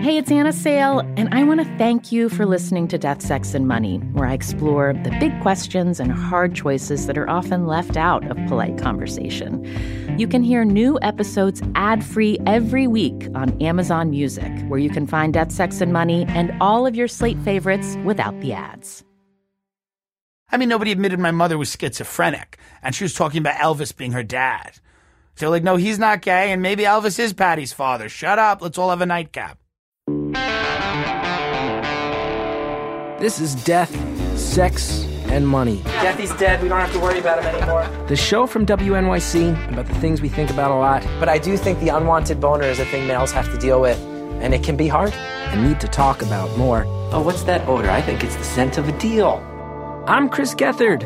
Hey, it's Anna Sale, and I want to thank you for listening to Death, Sex, and Money, where I explore the big questions and hard choices that are often left out of polite conversation. You can hear new episodes ad free every week on Amazon Music, where you can find Death, Sex, and Money and all of your slate favorites without the ads. I mean, nobody admitted my mother was schizophrenic, and she was talking about Elvis being her dad. They're like, no, he's not gay, and maybe Elvis is Patty's father. Shut up. Let's all have a nightcap. This is Death, Sex, and Money. Kathy's dead. We don't have to worry about him anymore. The show from WNYC about the things we think about a lot But I do think the unwanted boner is a thing males have to deal with, and it can be hard. and need to talk about more. Oh, what's that odor? I think it's the scent of a deal. I'm Chris Gethard,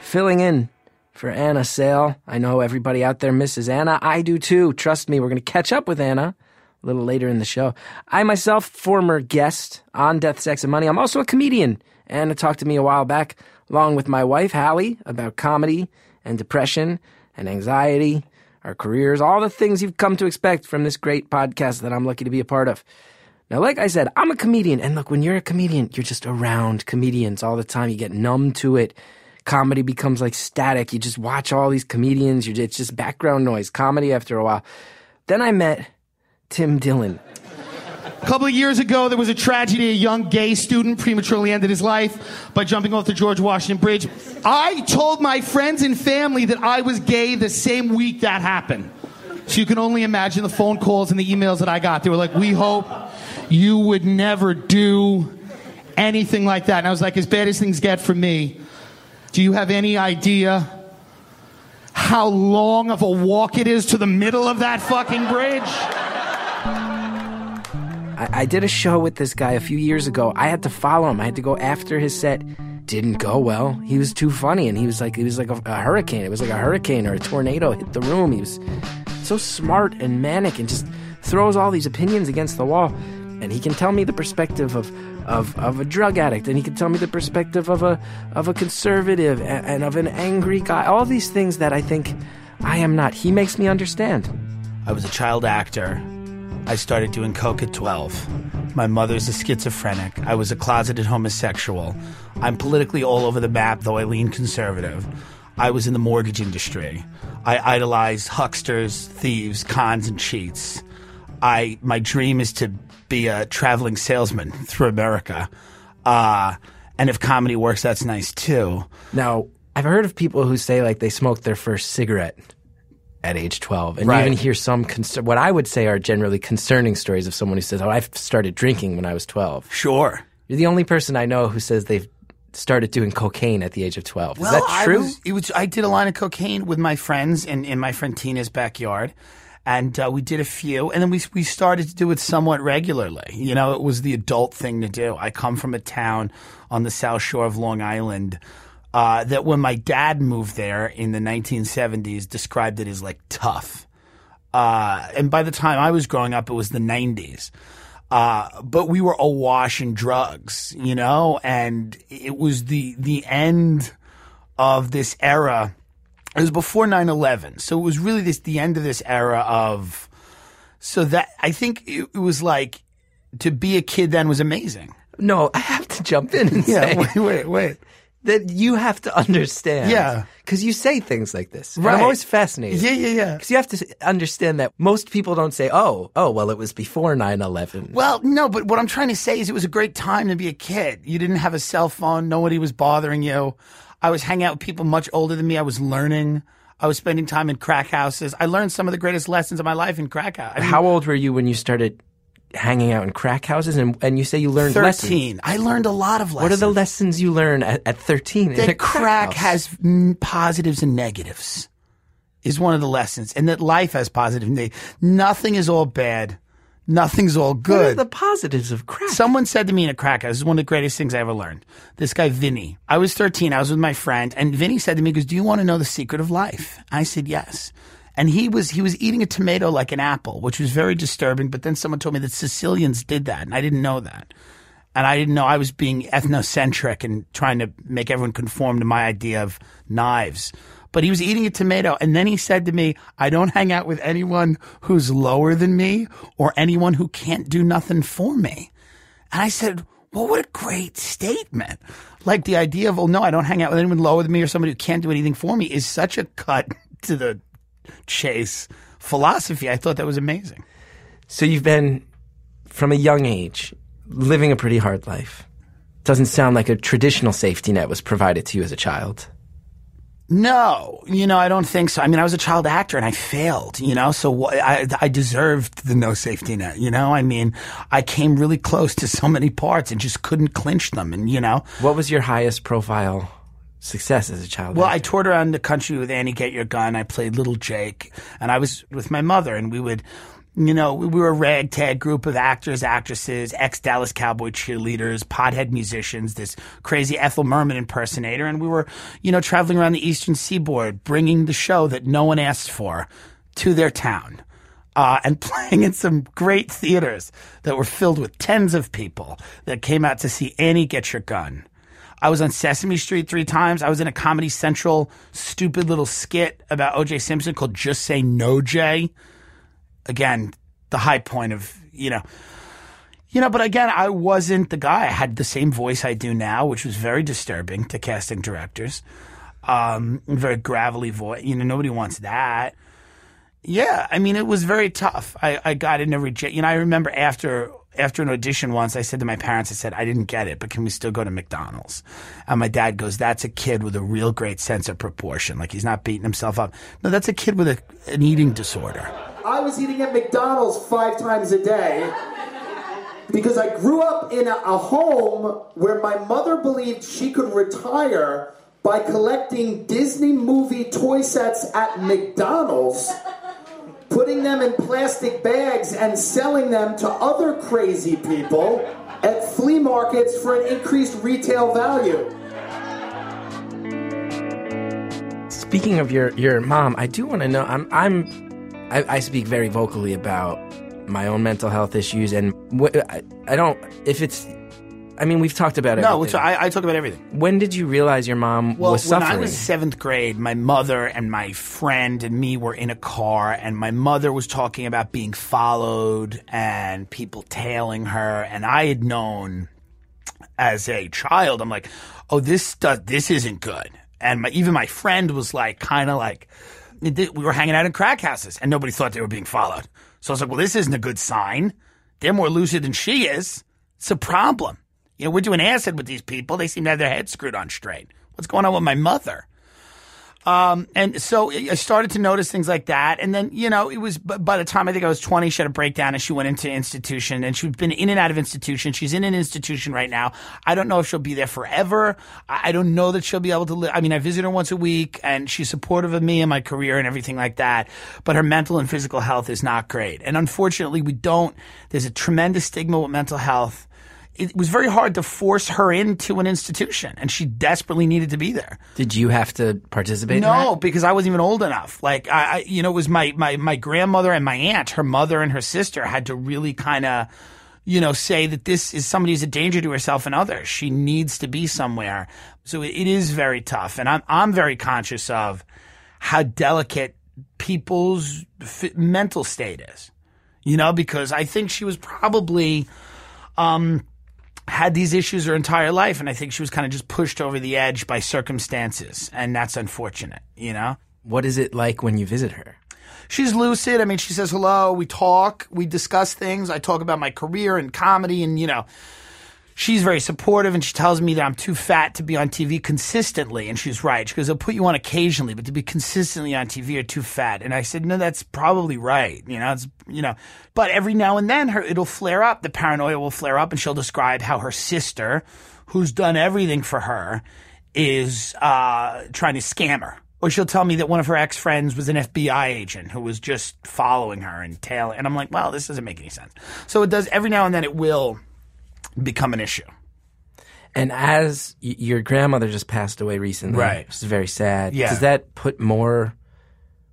filling in for Anna Sale. I know everybody out there misses Anna. I do too. Trust me, we're going to catch up with Anna a little later in the show. I myself, former guest on Death, Sex, and Money. I'm also a comedian. Anna talked to me a while back, along with my wife, Hallie, about comedy and depression and anxiety, our careers, all the things you've come to expect from this great podcast that I'm lucky to be a part of. Now, like I said, I'm a comedian. And look, when you're a comedian, you're just around comedians all the time. You get numb to it. Comedy becomes like static. You just watch all these comedians. You're, it's just background noise, comedy after a while. Then I met Tim Dillon. A couple of years ago, there was a tragedy. A young gay student prematurely ended his life by jumping off the George Washington Bridge. I told my friends and family that I was gay the same week that happened. So you can only imagine the phone calls and the emails that I got. They were like, We hope you would never do anything like that. And I was like, As bad as things get for me, do you have any idea how long of a walk it is to the middle of that fucking bridge? I, I did a show with this guy a few years ago. I had to follow him. I had to go after his set. Didn't go well. He was too funny, and he was like, he was like a, a hurricane. It was like a hurricane or a tornado hit the room. He was so smart and manic, and just throws all these opinions against the wall. And he can tell me the perspective of of, of a drug addict, and he can tell me the perspective of a of a conservative and, and of an angry guy. All these things that I think I am not. He makes me understand. I was a child actor. I started doing coke at 12. My mother's a schizophrenic. I was a closeted homosexual. I'm politically all over the map, though I lean conservative. I was in the mortgage industry. I idolized hucksters, thieves, cons, and cheats. I my dream is to be a traveling salesman through America. Uh, and if comedy works, that's nice too. Now, I've heard of people who say like they smoked their first cigarette at age 12. And Right. you even hear some, concer- what I would say are generally concerning stories of someone who says, Oh, I started drinking when I was 12. Sure. You're the only person I know who says they've started doing cocaine at the age of 12. Is Well, that I true? was, it was, I did a line of cocaine with my friends in, in my friend Tina's backyard. And uh, we did a few, and then we we started to do it somewhat regularly. You know, it was the adult thing to do. I come from a town on the south shore of Long Island uh, that, when my dad moved there in the 1970s, described it as like tough. Uh, and by the time I was growing up, it was the 90s. Uh, but we were awash in drugs, you know, and it was the the end of this era. It was before 9-11. So it was really this the end of this era of so that I think it, it was like to be a kid then was amazing. no, I have to jump in and say wait, wait, wait. That you have to understand. Yeah. Because you say things like this. Right. I'm always fascinated. Yeah, yeah, yeah. Because you have to understand that most people don't say, oh, oh, well, it was before 9 11. Well, no, but what I'm trying to say is it was a great time to be a kid. You didn't have a cell phone. Nobody was bothering you. I was hanging out with people much older than me. I was learning. I was spending time in crack houses. I learned some of the greatest lessons of my life in crack house. I mean, How old were you when you started hanging out in crack houses? And, and you say you learned lessons. 13. I learned a lot of lessons. What are the lessons you learn at, at 13 that crack house? has positives and negatives is one of the lessons and that life has positive and negative. Nothing is all bad. Nothing's all What are good. the positives of crack? Someone said to me in a crack house, this is one of the greatest things I ever learned. This guy, Vinny. I was 13. I was with my friend, and Vinny said to me, he goes, Do you want to know the secret of life? I said, Yes. And he was he was eating a tomato like an apple, which was very disturbing. But then someone told me that Sicilians did that, and I didn't know that. And I didn't know I was being ethnocentric and trying to make everyone conform to my idea of knives. but he was eating a tomato. And then he said to me, I don't hang out with anyone who's lower than me or anyone who can't do nothing for me. And I said, well, what a great statement. Like the idea of, oh no, I don't hang out with anyone lower than me or somebody who can't do anything for me is such a cut to the chase philosophy. I thought that was amazing. So you've been, from a young age, living a pretty hard life. Doesn't sound like a traditional safety net was provided to you as a child. No, you know, I don't think so. I mean, I was a child actor and I failed, you know, so I, I deserved the no safety net, you know? I mean, I came really close to so many parts and just couldn't clinch them. And, you know, What was your highest profile success as a child? Well, I toured around the country with Annie Get Your Gun. I played Little Jake, and I was with my mother, and we would, you know, we were a ragtag group of actors, actresses, ex Dallas Cowboy cheerleaders, pothead musicians, this crazy Ethel Merman impersonator, and we were, you know, traveling around the Eastern Seaboard, bringing the show that no one asked for to their town. Uh, and playing in some great theaters that were filled with tens of people that came out to see Annie Get Your Gun. I was on Sesame Street three times. I was in a Comedy Central stupid little skit about O.J. Simpson called Just Say No Jay. Again, the high point of, you know, you know, but again, I wasn't the guy. I had the same voice I do now, which was very disturbing to casting directors. Um, very gravelly voice. You know, nobody wants that. Yeah, I mean, it was very tough. I, I got into reject. You know, I remember after after an audition once, I said to my parents, I said, I didn't get it, but can we still go to McDonald's? And my dad goes, That's a kid with a real great sense of proportion. Like he's not beating himself up. No, that's a kid with a, an eating disorder. I was eating at McDonald's five times a day because I grew up in a, a home where my mother believed she could retire by collecting Disney movie toy sets at McDonald's, putting them in plastic bags and selling them to other crazy people at flea markets for an increased retail value. Speaking of your, your mom, I do want to know. I'm I'm I, I speak very vocally about my own mental health issues, and wh- I, I don't. If it's, I mean, we've talked about it. No, so I, I talk about everything. when did you realize your mom Well, was when suffering? I was seventh grade, my mother and my friend and me were in a car, and my mother was talking about being followed and people tailing her, and I had known as a child, I'm like, oh, this does, this isn't good. And my, even my friend was like, kind of like, we were hanging out in crack houses, and nobody thought they were being followed. So I was like, well, this isn't a good sign. They're more lucid than she is. It's a problem. You know, we're doing acid with these people. They seem to have their heads screwed on straight. What's going on with my mother? Um, and so I started to notice things like that. And then, you know, it was by the time I think I was 20, she had a breakdown and she went into institution and she's been in and out of institution. She's in an institution right now. I don't know if she'll be there forever. I, I don't know that she'll be able to live. I mean, I visit her once a week and she's supportive of me and my career and everything like that. But her mental and physical health is not great. And unfortunately, we don't, there's a tremendous stigma with mental health it was very hard to force her into an institution, and she desperately needed to be there. did you have to participate? in No, because I wasn't even old enough. Like I, I you know, it was my my my grandmother and my aunt, her mother and her sister had to really kind of, you know, say that this is somebody who's a danger to herself and others. She needs to be somewhere. So it, it is very tough, and I'm I'm very conscious of how delicate people's f- mental state is. You know, because I think she was probably um, had these issues her entire life, and I think she was kind of just pushed over the edge by circumstances, and that's unfortunate. You know, What is it like when you visit her? she's lucid. I mean, she says hello. We talk. We discuss things. I talk about my career and comedy, and you know, she's very supportive. And she tells me that I'm too fat to be on TV consistently, and she's right. She goes, "They'll put you on occasionally, but to be consistently on TV, you're too fat." And I said, "No, that's probably right. You know, it's you know, but every now and then, her it'll flare up. The paranoia will flare up, and she'll describe how her sister, who's done everything for her, is uh, trying to scam her." Or she'll tell me that one of her ex friends was an FBI agent who was just following her and tailing. And I'm like, well, this doesn't make any sense. So it does, every now and then it will become an issue. And as y- your grandmother just passed away recently, Right. which is very sad. Yeah. Does that put more?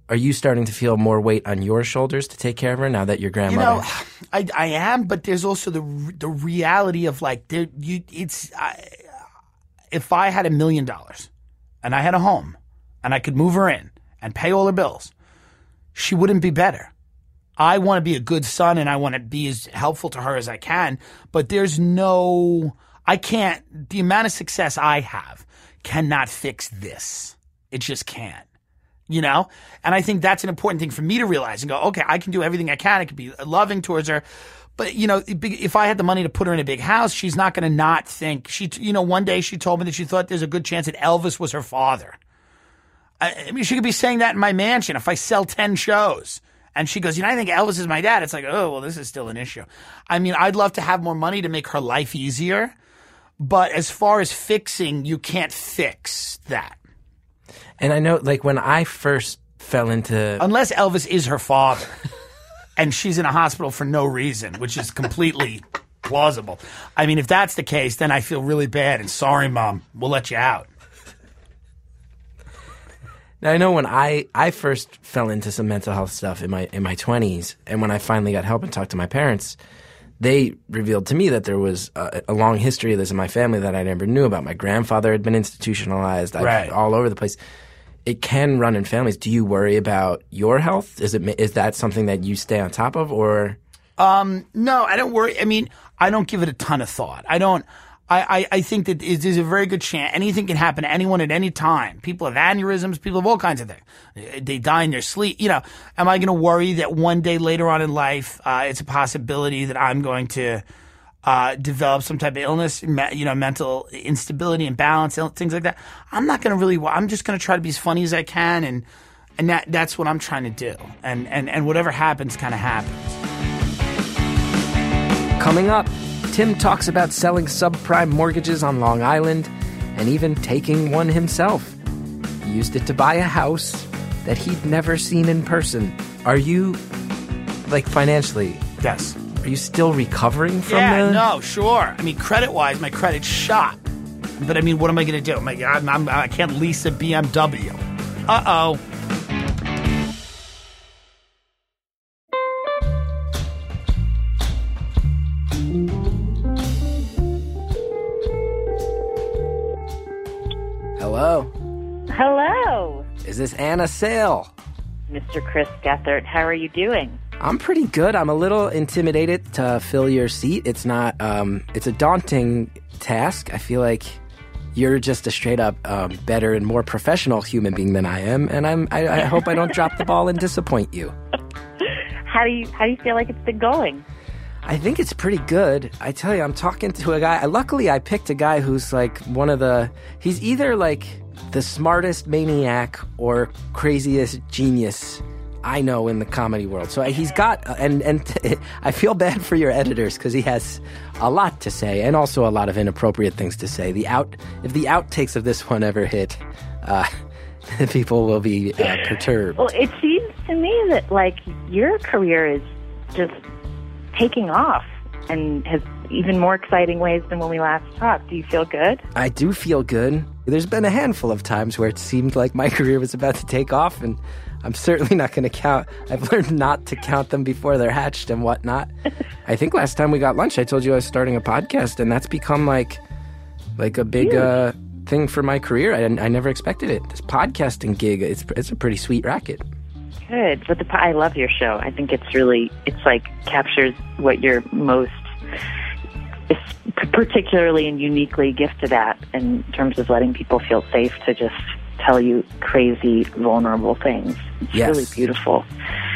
Are you starting to feel more weight on your shoulders to take care of her now that your You grandmother? know, I, I am, but there's also the the reality of like, there, you, it's I, if I had a million dollars and I had a home and I could move her in and pay all her bills, she wouldn't be better. I want to be a good son and I want to be as helpful to her as I can, but there's no, I can't, the amount of success I have cannot fix this. It just can't. You know? And I think that's an important thing for me to realize and go, okay, I can do everything I can. I can be loving towards her. But, you know, if I had the money to put her in a big house, she's not going to not think. She, you know, one day she told me that she thought there's a good chance that Elvis was her father. I mean, she could be saying that in my mansion if I sell 10 shows. And she goes, you know, I think Elvis is my dad. It's like, oh, well, this is still an issue. I mean, I'd love to have more money to make her life easier. But as far as fixing, you can't fix that. And I know, like, when I first fell into. Unless Elvis is her father and she's in a hospital for no reason, which is completely plausible. I mean, if that's the case, then I feel really bad. And sorry, mom, we'll let you out. Now I know when I, I first fell into some mental health stuff in my in my twenties, and when I finally got help and talked to my parents, they revealed to me that there was a, a, long history of this in my family that I never knew about. My grandfather had been institutionalized, right. all over the place. It can run in families. Do you worry about your health? Is it is that something that you stay on top of, or? Um, no, I don't worry. I mean, I don't give it a ton of thought. I don't. I, I, I think that there's a very good chance anything can happen to anyone at any time. People have aneurysms, people have all kinds of things. They die in their sleep. You know, am I going to worry that one day later on in life, uh, it's a possibility that I'm going to uh, develop some type of illness, you know, mental instability, and imbalance, things like that? I'm not going to really. I'm just going to try to be as funny as I can, and and that that's what I'm trying to do. And and and whatever happens, kind of happens. Coming up. Tim talks about selling subprime mortgages on Long Island and even taking one himself. He used it to buy a house that he'd never seen in person. Are you, like, financially? Yes. Are you still recovering from yeah, the... no, sure. I mean, credit wise, my credit's shot. But I mean, what am I going to do? I'm, I'm, I can't lease a BMW. Uh oh. This Anna Sale. Mr. Chris Gethard, how are you doing? I'm pretty good. I'm a little intimidated to fill your seat. It's not, um, it's a daunting task. I feel like you're just a straight up um, better and more professional human being than I am, and I'm. I, I hope I don't drop the ball and disappoint you. How do you How do you feel like it's been going? I think it's pretty good. I tell you, I'm talking to a guy. Luckily, I picked a guy who's like one of the. He's either like the smartest maniac or craziest genius I know in the comedy world. So he's got, and and I feel bad for your editors because he has a lot to say and also a lot of inappropriate things to say. The out, if the outtakes of this one ever hit, uh, people will be uh, perturbed. Well, it seems to me that like your career is just taking off and has even more exciting ways than when we last talked. Do you feel good? I do feel good. There's been a handful of times where it seemed like my career was about to take off, and I'm certainly not going to count. I've learned not to count them before they're hatched and whatnot. I think last time we got lunch, I told you I was starting a podcast, and that's become like, like a big uh, thing for my career. I, I never expected it. This podcasting gig, it's it's a pretty sweet racket. Good, but the I love your show. I think it's really it's like captures what you're most particularly and uniquely gifted at in terms of letting people feel safe to just tell you crazy, vulnerable things. It's yes. really beautiful.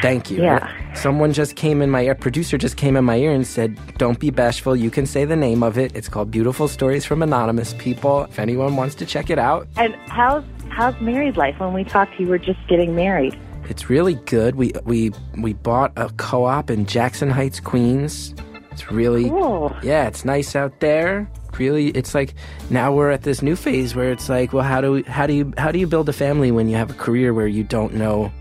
Thank you. Yeah. Someone just came in my ear, producer just came in my ear and said, Don't be bashful. You can say the name of it. It's called Beautiful Stories from Anonymous People. If anyone wants to check it out. And how's how's married life? When we talked, you were just getting married. It's really good. We we we bought a co-op in Jackson Heights, Queens. It's really cool. Yeah, it's nice out there. Really, it's like now we're at this new phase where it's like, well, how do we, how do you how do you build a family when you have a career where you don't know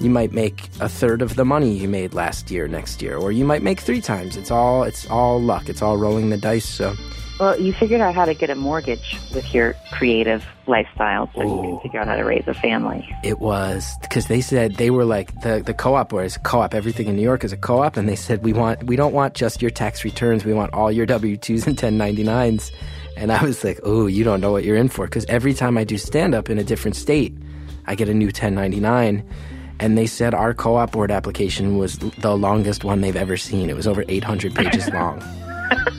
you might make a third of the money you made last year next year or you might make three times it's all it's all luck it's all rolling the dice so well, you figured out how to get a mortgage with your creative lifestyle, so Ooh. you can figure out how to raise a family. It was because they said they were like the the co-op was co-op. Everything in New York is a co-op, and they said we want we don't want just your tax returns. We want all your W twos and ten ninety nines. And I was like, oh, you don't know what you're in for. Because every time I do stand up in a different state, I get a new 1099. And they said our co op board application was the longest one they've ever seen. It was over 800 pages long.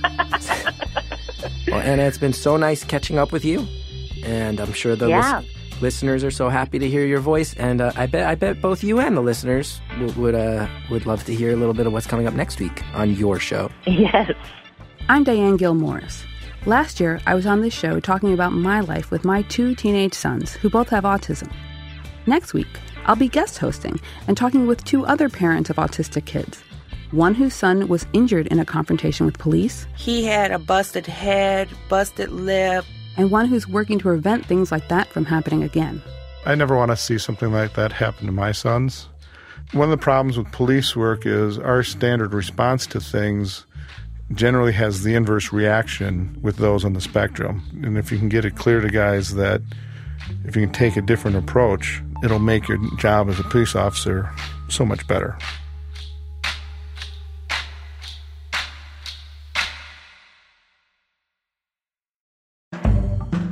well, Anna, it's been so nice catching up with you. And I'm sure the Yeah. lis- listeners are so happy to hear your voice. And uh, I bet I bet both you and the listeners would would, uh, would love to hear a little bit of what's coming up next week on your show. Yes. I'm Diane Gill Morris. Last year, I was on this show talking about my life with my two teenage sons who both have autism. Next week, I'll be guest hosting and talking with two other parents of autistic kids. One whose son was injured in a confrontation with police, He had a busted head, busted lip. and one who's working to prevent things like that from happening again. I never want to see something like that happen to my sons. One of the problems with police work is our standard response to things generally has the inverse reaction with those on the spectrum. And if you can get it clear to guys that if you can take a different approach, it'll make your job as a police officer so much better.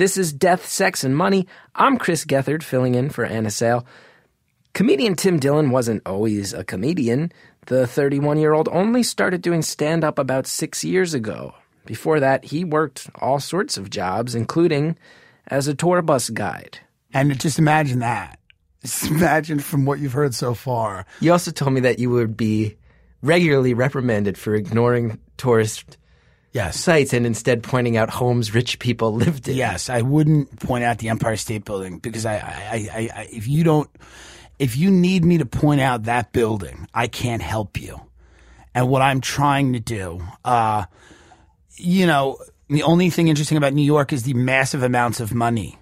This is Death, Sex, and Money. I'm Chris Gethard, filling in for Anna Sale. Comedian Tim Dillon wasn't always a comedian. The 31 year old only started doing stand up about six years ago. Before that, he worked all sorts of jobs, including as a tour bus guide. And just imagine that. Just imagine from what you've heard so far. You also told me that you would be regularly reprimanded for ignoring tourist Yes. sites and instead pointing out homes rich people lived in. Yes, I wouldn't point out the Empire State Building because I, I, I, I, if you don't, if you need me to point out that building, I can't help you. And what I'm trying to do, uh, you know, the only thing interesting about New York is the massive amounts of money.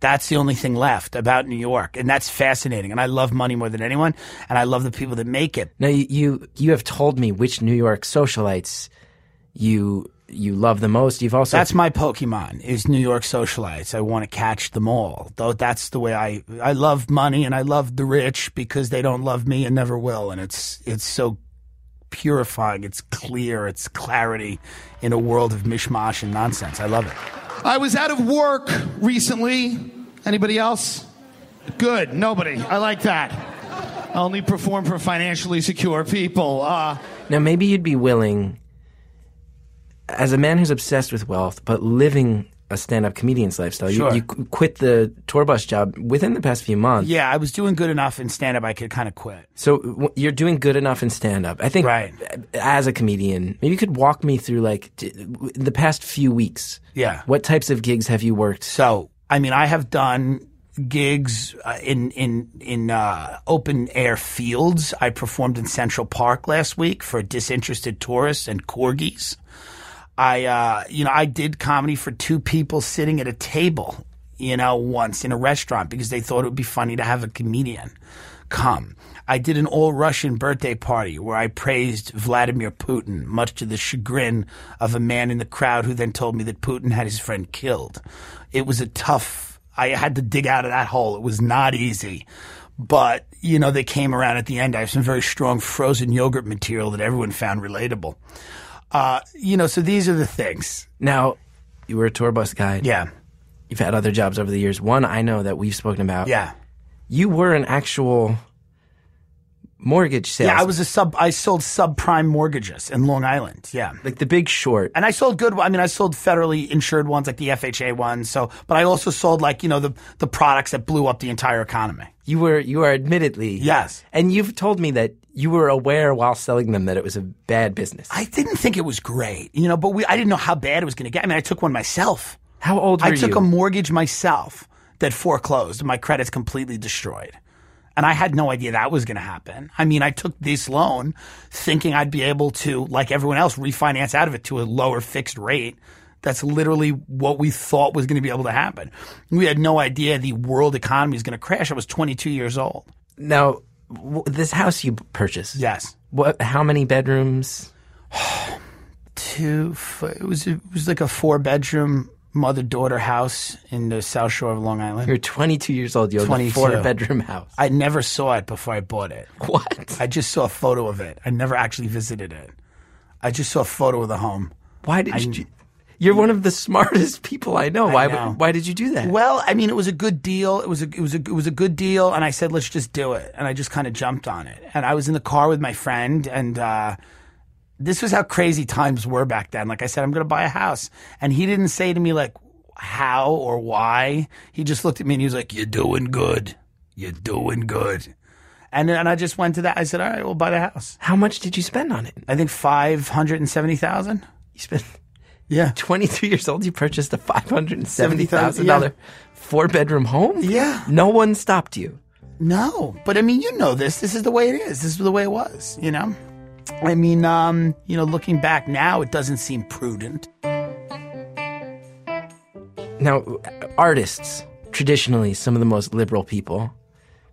That's the only thing left about New York, and that's fascinating. And I love money more than anyone, and I love the people that make it. Now you, you you have told me which New York socialites you you love the most. You've also That's my Pokemon is New York socialites. I want to catch them all. Though that's the way I I love money and I love the rich because they don't love me and never will. And it's it's so purifying. It's clear. It's clarity in a world of mishmash and nonsense. I love it. I was out of work recently. Anybody else? Good. Nobody. I like that. I only perform for financially secure people. Uh, now maybe you'd be willing, as a man who's obsessed with wealth but living a stand-up comedian's lifestyle. Sure. You, you quit the tour bus job within the past few months. Yeah, I was doing good enough in stand up I could kind of quit. So w- you're doing good enough in stand-up. I think, Right. as a comedian, maybe you could walk me through like the past few weeks. Yeah. What types of gigs have you worked? So, I mean, I have done gigs uh, in in in uh, open air fields. I performed in Central Park last week for disinterested tourists and corgis. I, uh, you know, I did comedy for two people sitting at a table, you know, once in a restaurant because they thought it would be funny to have a comedian come. I did an all Russian birthday party where I praised Vladimir Putin, much to the chagrin of a man in the crowd who then told me that Putin had his friend killed. It was a tough, I had to dig out of that hole. It was not easy. But, you know, they came around at the end. I have some very strong frozen yogurt material that everyone found relatable. Uh, you know, so these are the things. Now, you were a tour bus guy. Yeah. You've had other jobs over the years. One I know that we've spoken about. Yeah. You were an actual mortgage sales. Yeah, I was a sub. I sold subprime mortgages in Long Island. Yeah, like the Big Short. and I sold good. I mean, I sold federally insured ones like the FHA ones. So, but I also sold like you know the the products that blew up the entire economy. You were you are admittedly Yes. and you've told me that you were aware while selling them that it was a bad business. I didn't think it was great, you know, but we I didn't know how bad it was going to get. I mean, I took one myself. How old were you? I took you? a mortgage myself that foreclosed. My credit's completely destroyed. And I had no idea that was going to happen. I mean, I took this loan thinking I'd be able to, like everyone else, refinance out of it to a lower fixed rate. That's literally what we thought was going to be able to happen. We had no idea the world economy was going to crash. I was 22 years old. now, w- this house you purchased. Yes. What? How many bedrooms? Two, it was, it was like a four bedroom mother daughter house in the South Shore of Long Island. You're 22 years old. You own a 22. four bedroom house. I never saw it before I bought it. What? I just saw a photo of it. I never actually visited it. I just saw a photo of the home. Why did you? You're one of the smartest people I know. why? know. Why did you do that? Well, I mean, it was a good deal. It was a it was a it was a good deal, and I said, let's just do it. And I just kind of jumped on it. And I was in the car with my friend, and uh, this was how crazy times were back then. Like I said, I'm going to buy a house, and he didn't say to me like how or why. He just looked at me and he was like, "You're doing good. You're doing good." And and I just went to that. I said, "All right, we'll buy the house." How much did you spend on it? I think five hundred and seventy thousand. You spent Yeah. 22 years old. You purchased a five hundred and seventy thousand Yeah. four bedroom home. Yeah. No one stopped you. No, but I mean, you know this. This is the way it is. This is the way it was. You know. I mean, um, you know, looking back now, it doesn't seem prudent. Now, artists, traditionally some of the most liberal people,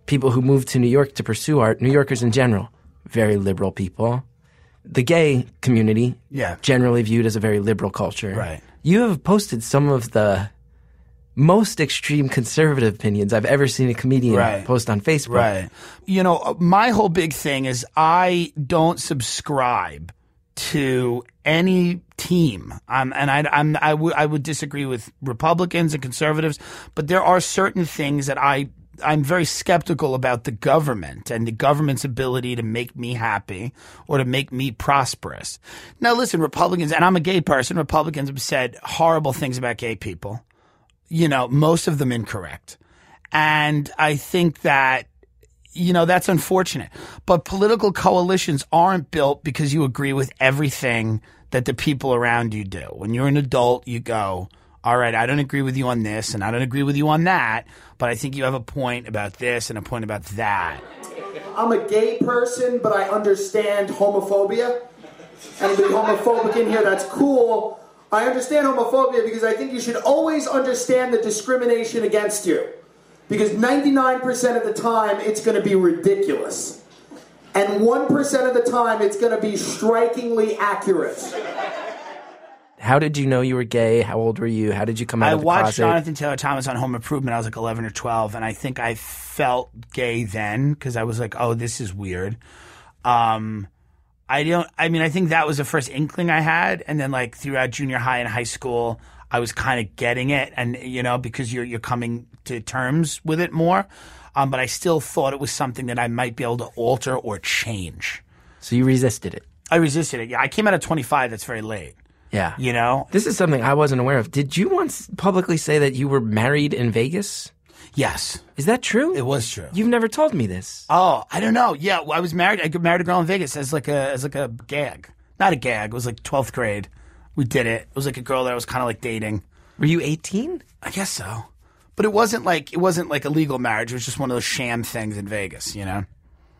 people who moved to New York to pursue art, New Yorkers in general, very liberal people. The gay community, Yeah. generally viewed as a very liberal culture. Right. You have posted some of the most extreme conservative opinions I've ever seen a comedian Right. post on Facebook. Right. You know, my whole big thing is I don't subscribe to any team. Um, and I, I'm, I would, I would disagree with Republicans and conservatives, but there are certain things that I, I'm very skeptical about the government and the government's ability to make me happy or to make me prosperous. Now, listen, Republicans, and I'm a gay person, Republicans have said horrible things about gay people. You know, most of them incorrect. And I think that you know, that's unfortunate. But political coalitions aren't built because you agree with everything that the people around you do. When you're an adult, you go, all right, I don't agree with you on this and I don't agree with you on that, but I think you have a point about this and a point about that. I'm a gay person, but I understand homophobia. Anybody homophobic in here? That's cool. I understand homophobia because I think you should always understand the discrimination against you. Because 99% of the time, it's going to be ridiculous. And 1% of the time, it's going to be strikingly accurate. How did you know you were gay? How old were you? How did you come out I of the watched closet? Jonathan Taylor Thomas on Home Improvement. I was like 11 or 12, and I think I felt gay then because I was like, "Oh, this is weird." Um, I don't. I mean, I think that was the first inkling I had, and then like throughout junior high and high school, I was kind of getting it, and you know, because you're you're coming to terms with it more. Um, but I still thought it was something that I might be able to alter or change. So you resisted it. I resisted it. Yeah, I came out at 25. That's very late. Yeah. You know. This is something I wasn't aware of. Did you once publicly say that you were married in Vegas? Yes. Is that true? It was true. You've never told me this. Oh, I don't know. Yeah, well, I was married. I got married a girl in Vegas as like a as like a gag. Not a gag. It was like twelfth grade. We did it. It was like a girl that I was kind of like dating. Were you 18? I guess so. But it wasn't like it wasn't like a legal marriage. It was just one of those sham things in Vegas. You know.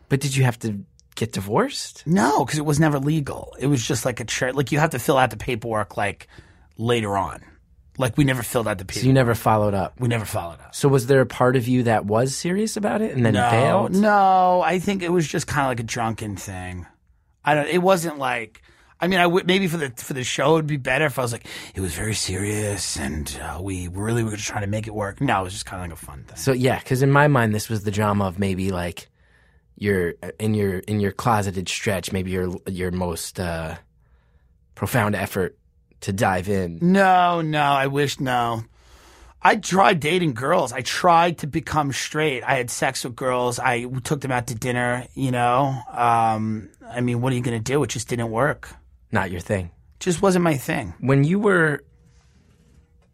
But did you have to get divorced? No, because it was never legal. It was just like a church. Like you have to fill out the paperwork like later on. Like we never filled out the So you never followed up. we never followed up. So was there a part of you that was serious about it and then no, bailed? No, I think it was just kind of like a drunken thing. I don't. It wasn't like. I mean, I would maybe for the for the show it'd be better if I was like it was very serious and uh, we really were just trying to make it work. No, it was just kind of like a fun thing. So yeah, because in my mind this was the drama of maybe like your in your in your closeted stretch, maybe your your most uh, profound effort to dive in. No, no, I wish no. I tried dating girls. I tried to become straight. I had sex with girls. I took them out to dinner. You know, um, I mean, what are you going to do? It just didn't work. Not your thing. Just wasn't my thing. When you were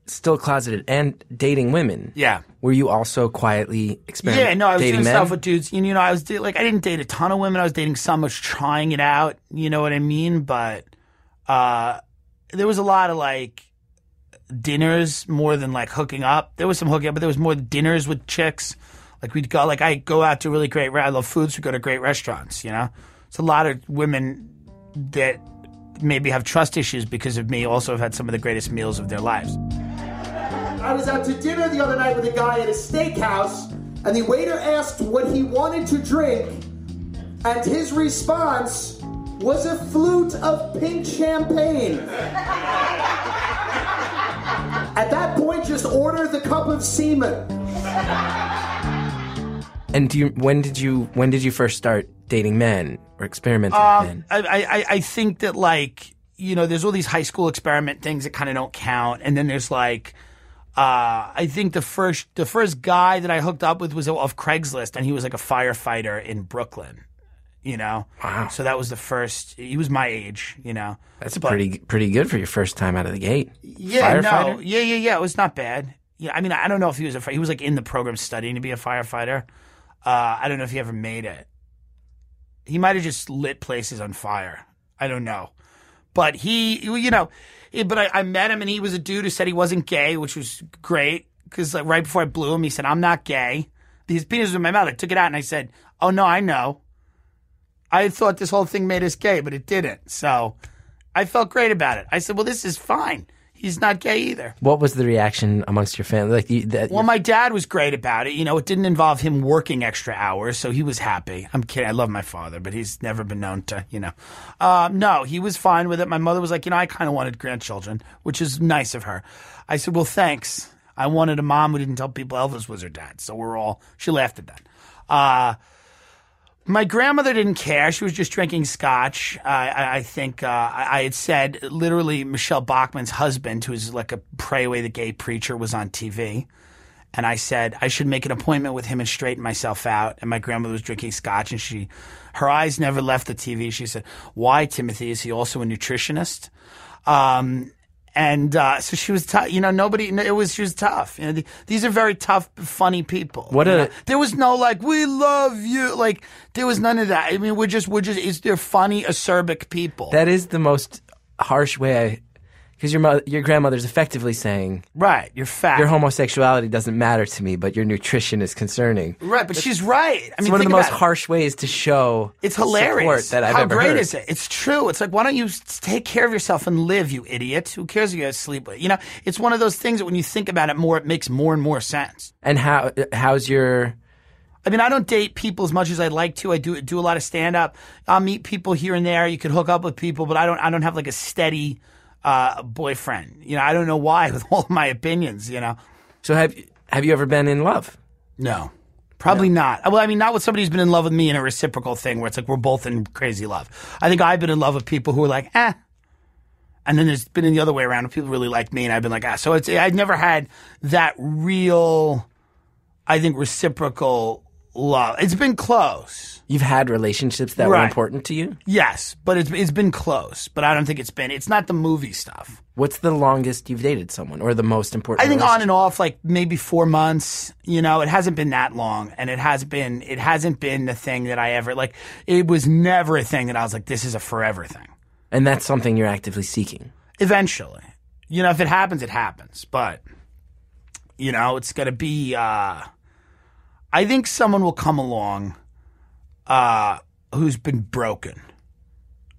still closeted and dating women, Yeah. were you also quietly experimenting? Yeah, no, I was dating doing men? stuff with dudes. You know, I was like, I didn't date a ton of women. I was dating some. I was trying it out. You know what I mean? But uh, there was a lot of like dinners more than like hooking up. There was some hooking up, but there was more dinners with chicks. Like we'd go, like I go out to really great. I love food, so we go to great restaurants. You know, it's a lot of women that maybe have trust issues because of me. Also, have had some of the greatest meals of their lives. I was out to dinner the other night with a guy at a steakhouse, and the waiter asked what he wanted to drink, and his response was a flute of pink champagne. At that point, just order the cup of semen. And do you, when did you when did you first start dating men or experimenting with Um, men? I, I, I think that like you know, there's all these high school experiment things that kind of don't count, and then there's like, uh, I think the first the first guy that I hooked up with was off Craigslist, and he was like a firefighter in Brooklyn. You know, Wow. So that was the first. He was my age. You know, That's But- pretty pretty good for your first time out of the gate. Yeah, Firefighter? no, yeah, yeah, yeah. It was not bad. Yeah, I mean, I don't know if he was a. He was like in the program studying to be a firefighter. Uh, I don't know if he ever made it. He might have just lit places on fire. I don't know, but he, you know, eh, but I, I met him and he was a dude who said he wasn't gay, which was great because like right before I blew him, he said I'm not gay. His penis was in my mouth. I took it out and I said, "Oh no, I know." I thought this whole thing made us gay, but it didn't. So I felt great about it. I said, "Well, this is fine. He's not gay either." What was the reaction amongst your family? Like you, that, Well, my dad was great about it. You know, it didn't involve him working extra hours, so he was happy. I'm kidding. I love my father, but he's never been known to, you know. Um, no, he was fine with it. My mother was like, you know, I kind of wanted grandchildren, which is nice of her. I said, well, thanks. I wanted a mom who didn't tell people Elvis was her dad, so we're all. She laughed at that. Uh, my grandmother didn't care. She was just drinking scotch. Uh, I, I think uh, I, I had said literally Michele Bachmann's husband, who's like a pray away the gay preacher, was on TV. And I said I should make an appointment with him and straighten myself out. And my grandmother was drinking scotch, and she, her eyes never left the TV. She said, "Why, Timothy? Is he also a nutritionist?" Um, and uh, so she was tough. You know, nobody. It was she was tough. You know, the, these are very tough, funny people. What a- know? There was no like, we love you. Like there was none of that. I mean, we're just we're just it's they're funny, acerbic people. that is the most harsh way I, because your mother, your grandmother's effectively saying right. You're fat. your homosexuality doesn't matter to me, but your nutrition is concerning. right, but she's right. I It's mean, one of the most it. harsh ways to show It's hilarious. support that I've How ever great heard. is it? It's true. It's like, why don't you take care of yourself and live, you idiot? Who cares if you guys sleep with? You know, it's one of those things that when you think about it more, it makes more and more sense. And how how's your I mean, I don't date people as much as I'd like to. I do do a lot of stand up. I'll meet people here and there. You could hook up with people, but I don't. I don't have like a steady uh, boyfriend. You know, I don't know why with all my opinions. You know, so have have you ever been in love? no, probably not. Well, I mean, not with somebody who's been in love with me in a reciprocal thing where it's like we're both in crazy love. I think I've been in love with people who are like, eh. And then there's been in the other way around. People really like me, and I've been like, ah. So it's I've never had that real, I think, reciprocal love. It's been close. You've had relationships that were Right. important to you. Yes, but it's it's been close. But I don't think it's been. It's not the movie stuff. What's the longest you've dated someone, or the most important? I think on and off, like maybe four months. You know, it hasn't been that long, and it has been. It hasn't been the thing that I ever like. It was never a thing that I was like, this is a forever thing. and that's something you're actively seeking. Eventually, you know, if it happens, it happens. But you know, it's gonna be. uh I think someone will come along uh who's been broken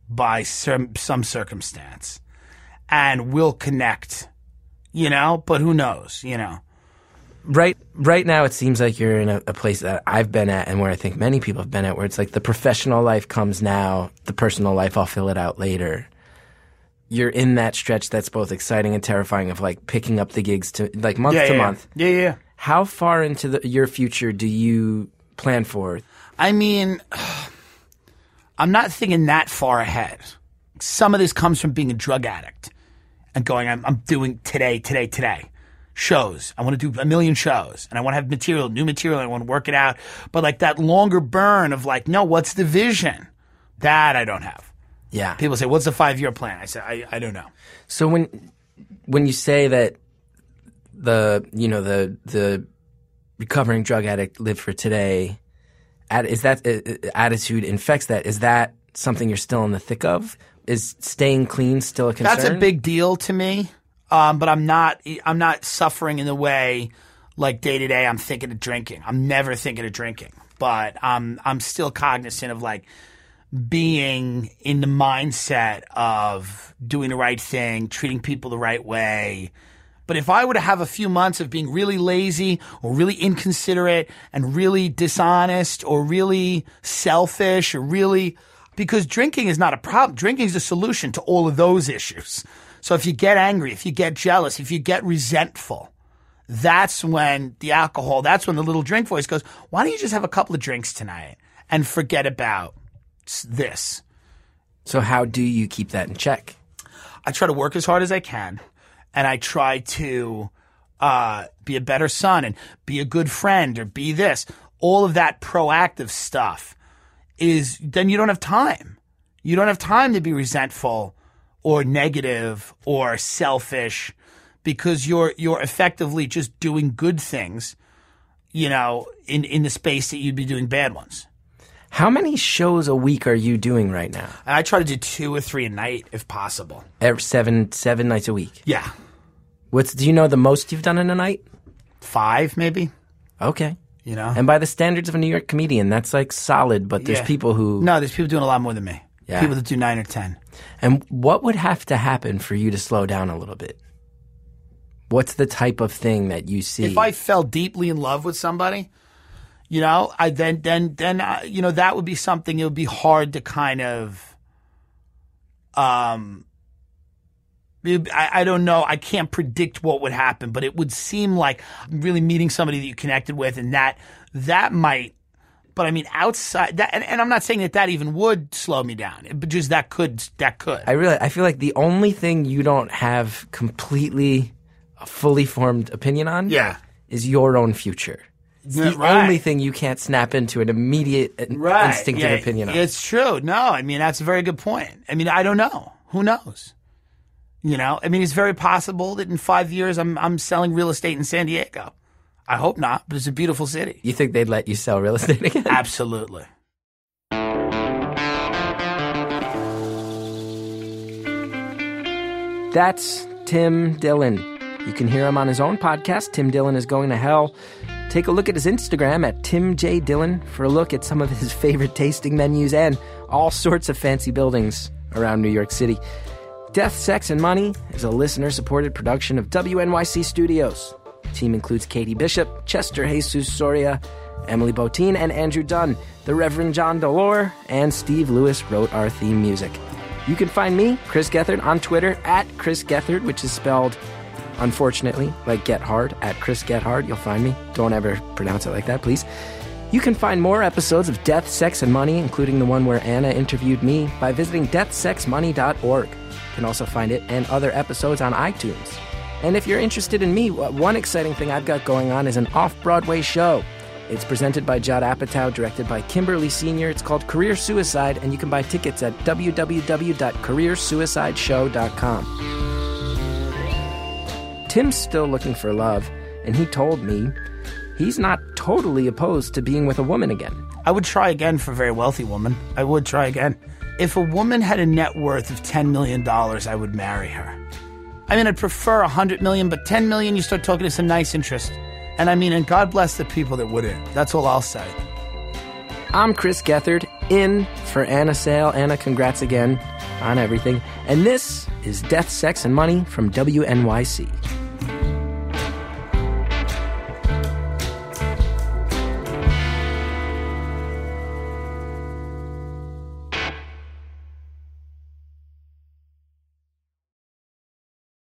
by some some circumstance and will connect. You know, but who knows? You know. Right, right now, it seems like you're in a, a place that I've been at, and where I think many people have been at, where it's like the professional life comes now, the personal life I'll fill it out later. You're in that stretch that's both exciting and terrifying of like picking up the gigs to like month yeah, to yeah, month. Yeah, yeah. How far into the, your future do you plan for? I mean, I'm not thinking that far ahead. Some of this comes from being a drug addict and going, I'm, I'm doing today, today, today. shows. I want to do a million shows and I want to have material, new material. I want to work it out. But like that longer burn of like, no, what's the vision? That I don't have. Yeah. People say, what's the five year plan? I say, I, I don't know. So when when you say that the you know the the recovering drug addict live for today, is that uh, attitude infects that? Is that something you're still in the thick of? Is staying clean still a concern? That's a big deal to me. Um, but I'm not, I'm not suffering in the way like day to day I'm thinking of drinking. I'm never thinking of drinking, but um, I'm still cognizant of like being in the mindset of doing the right thing, treating people the right way. But if I were to have a few months of being really lazy or really inconsiderate and really dishonest or really selfish or really, because drinking is not a problem. Drinking is a solution to all of those issues. So if you get angry, if you get jealous, if you get resentful, that's when the alcohol, that's when the little drink voice goes, why don't you just have a couple of drinks tonight and forget about this? So how do you keep that in check? I try to work as hard as I can and I try to uh, be a better son and be a good friend or be this. All of that proactive stuff is then you don't have time. You don't have time to be resentful or negative or selfish because you're you're effectively just doing good things, you know, in in the space that you'd be doing bad ones. How many shows a week are you doing right now? I try to do two or three a night if possible. Every seven seven nights a week. Yeah. What's do you know the most you've done in a night? Five, maybe. Okay. You know. And by the standards of a New York comedian, that's like solid. But there's Yeah. people who No, there's people doing a lot more than me. Yeah. People that do nine or ten. And what would have to happen for you to slow down a little bit? What's the type of thing that you see? If I fell deeply in love with somebody, you know, I then then then uh, you know that would be something. It would be hard to kind of, um, I, I don't know. I can't predict what would happen, but it would seem like really meeting somebody that you connected with, and that that might. But I mean, outside that, and, and I'm not saying that that even would slow me down, but just that could that could. I really, I feel like the only thing you don't have completely a fully formed opinion on, Yeah. is your own future. It's the right. only thing you can't snap into an immediate, uh, instinctive Yeah, opinion on. It's true. No, I mean that's a very good point. I mean, I don't know. Who knows? You know, I mean, it's very possible that in five years I'm I'm selling real estate in San Diego. I hope not, but it's a beautiful city. You think they'd let you sell real estate again? Absolutely. That's Tim Dillon. You can hear him on his own podcast, Tim Dillon is Going to Hell. Take a look at his Instagram at Tim J. Dillon for a look at some of his favorite tasting menus and all sorts of fancy buildings around New York City. Death, Sex, and Money is a listener supported production of WNYC Studios. The team includes Katie Bishop, Chester Jesus Soria, Emily Botein, and Andrew Dunn. The Reverend John Delore and Steve Lewis wrote our theme music. You can find me, Chris Gethard, on Twitter at Chris Gethard, which is spelled, unfortunately, like Get Hard, at Chris Get Hard. You'll find me. Don't ever pronounce it like that, please. You can find more episodes of Death, Sex, and Money, including the one where Anna interviewed me, by visiting deathsexmoney.org. Can also find it and other episodes on iTunes. And if you're interested in me, one exciting thing I've got going on is an off Broadway show. It's presented by Judd Apatow, directed by Kimberly Senior. It's called Career Suicide, and you can buy tickets at www.careersuicideshow.com. Tim's still looking for love, and he told me he's not totally opposed to being with a woman again. I would try again for a very wealthy woman. I would try again. If a woman had a net worth of $10 million, I would marry her. I mean, I'd prefer a hundred million, but ten million, you start talking to some nice interest. And I mean, and God bless the people that wouldn't. That's all I'll say. I'm Chris Gethard, in for Anna Sale. Anna, congrats again on everything. And this is Death, Sex, and Money from WNYC.